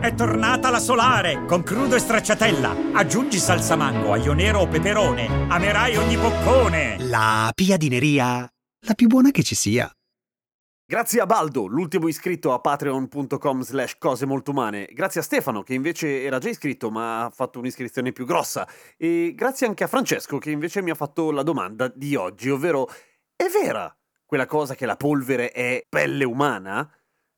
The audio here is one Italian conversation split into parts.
È tornata la solare con crudo e stracciatella. Aggiungi salsa mango, aglio nero o peperone. Amerai ogni boccone. La piadineria, la più buona che ci sia. Grazie a Baldo, l'ultimo iscritto a patreon.com slash cose molto umane. Grazie a Stefano, che invece era già iscritto ma ha fatto un'iscrizione più grossa. E grazie anche a Francesco, che invece mi ha fatto la domanda di oggi, ovvero è vera quella cosa che la polvere è pelle umana?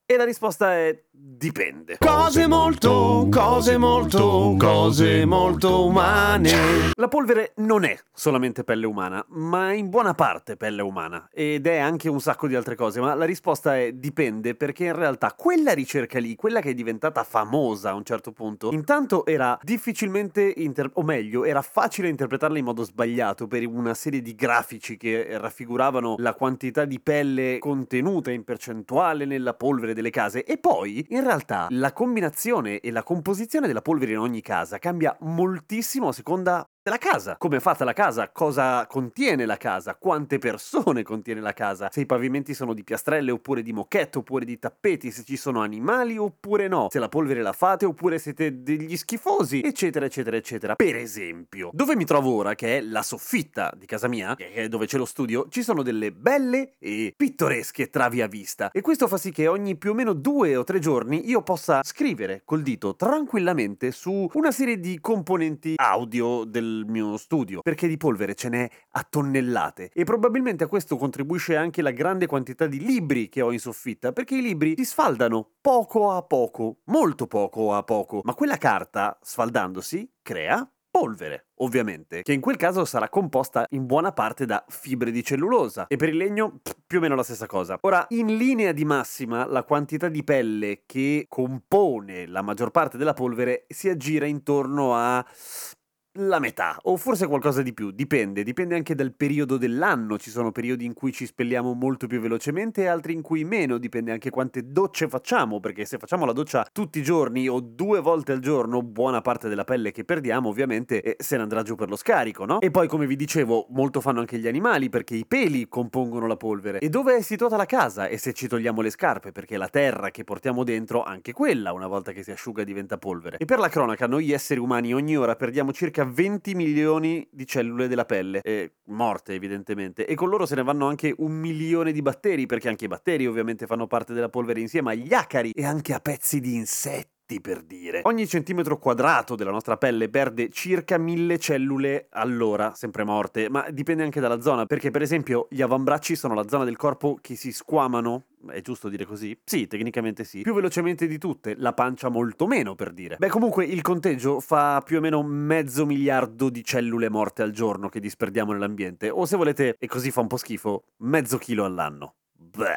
E la risposta è dipende. Cose molto, cose molto, cose molto umane. La polvere non è solamente pelle umana, ma in buona parte pelle umana ed è anche un sacco di altre cose, ma la risposta è dipende perché in realtà quella ricerca lì, quella che è diventata famosa a un certo punto, intanto era difficilmente inter- o meglio, era facile interpretarla in modo sbagliato per una serie di grafici che raffiguravano la quantità di pelle contenuta in percentuale nella polvere delle case e poi in realtà la combinazione e la composizione della polvere in ogni casa cambia moltissimo a seconda della casa. Come è fatta la casa? Cosa contiene la casa? Quante persone contiene la casa? Se i pavimenti sono di piastrelle oppure di moquette oppure di tappeti, se ci sono animali oppure no, se la polvere la fate oppure siete degli schifosi, eccetera, eccetera, eccetera. Per esempio, dove mi trovo ora, che è la soffitta di casa mia, che è dove c'è lo studio, ci sono delle belle e pittoresche travi a vista. E questo fa sì che ogni più o meno due o tre giorni io possa scrivere col dito tranquillamente su una serie di componenti audio del mio studio, perché di polvere ce n'è a tonnellate. E probabilmente a questo contribuisce anche la grande quantità di libri che ho in soffitta, perché i libri si sfaldano poco a poco, molto poco a poco, ma quella carta, sfaldandosi, crea polvere, ovviamente, che in quel caso sarà composta in buona parte da fibre di cellulosa. E per il legno più o meno la stessa cosa. Ora, in linea di massima, la quantità di pelle che compone la maggior parte della polvere si aggira intorno a la metà, o forse qualcosa di più, dipende, dipende anche dal periodo dell'anno, ci sono periodi in cui ci spelliamo molto più velocemente e altri in cui meno, dipende anche quante docce facciamo, perché se facciamo la doccia tutti i giorni o due volte al giorno, buona parte della pelle che perdiamo ovviamente eh, se ne andrà giù per lo scarico, no? E poi come vi dicevo, molto fanno anche gli animali, perché i peli compongono la polvere. E dove è situata la casa? E se ci togliamo le scarpe, perché la terra che portiamo dentro, anche quella, una volta che si asciuga, diventa polvere. E per la cronaca, noi esseri umani ogni ora perdiamo circa 20 milioni di cellule della pelle, eh, morte evidentemente, e con loro se ne vanno anche un milione di batteri, perché anche i batteri ovviamente fanno parte della polvere insieme agli acari e anche a pezzi di insetti per dire. Ogni centimetro quadrato della nostra pelle perde circa mille cellule all'ora, sempre morte, ma dipende anche dalla zona, perché per esempio gli avambracci sono la zona del corpo che si squamano è giusto dire così? Sì, tecnicamente sì. Più velocemente di tutte, la pancia molto meno per dire. Beh, comunque il conteggio fa più o meno mezzo miliardo di cellule morte al giorno che disperdiamo nell'ambiente, o se volete, e così fa un po' schifo, mezzo chilo all'anno.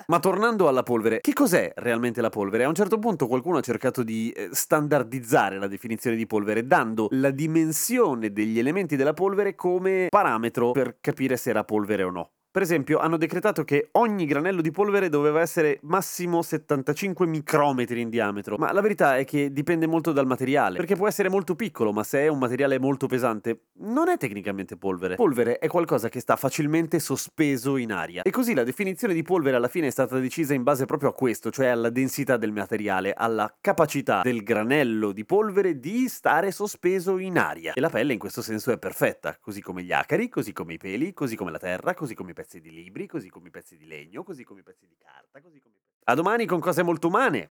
Ma tornando alla polvere, che cos'è realmente la polvere? A un certo punto qualcuno ha cercato di eh, standardizzare la definizione di polvere, dando la dimensione degli elementi della polvere come parametro per capire se era polvere o no. Per esempio, hanno decretato che ogni granello di polvere doveva essere massimo 75 micrometri in diametro, ma la verità è che dipende molto dal materiale, perché può essere molto piccolo, ma se è un materiale molto pesante, non è tecnicamente polvere. Polvere è qualcosa che sta facilmente sospeso in aria. E così la definizione di polvere alla fine è stata decisa in base proprio a questo, cioè alla densità del materiale, alla capacità del granello di polvere di stare sospeso in aria. E la pelle in questo senso è perfetta, così come gli acari, così come i peli, così come la terra, così come i pezzi di libri, così come i pezzi di legno, così come i pezzi di carta, così come i pezzi... A domani con cose molto umane!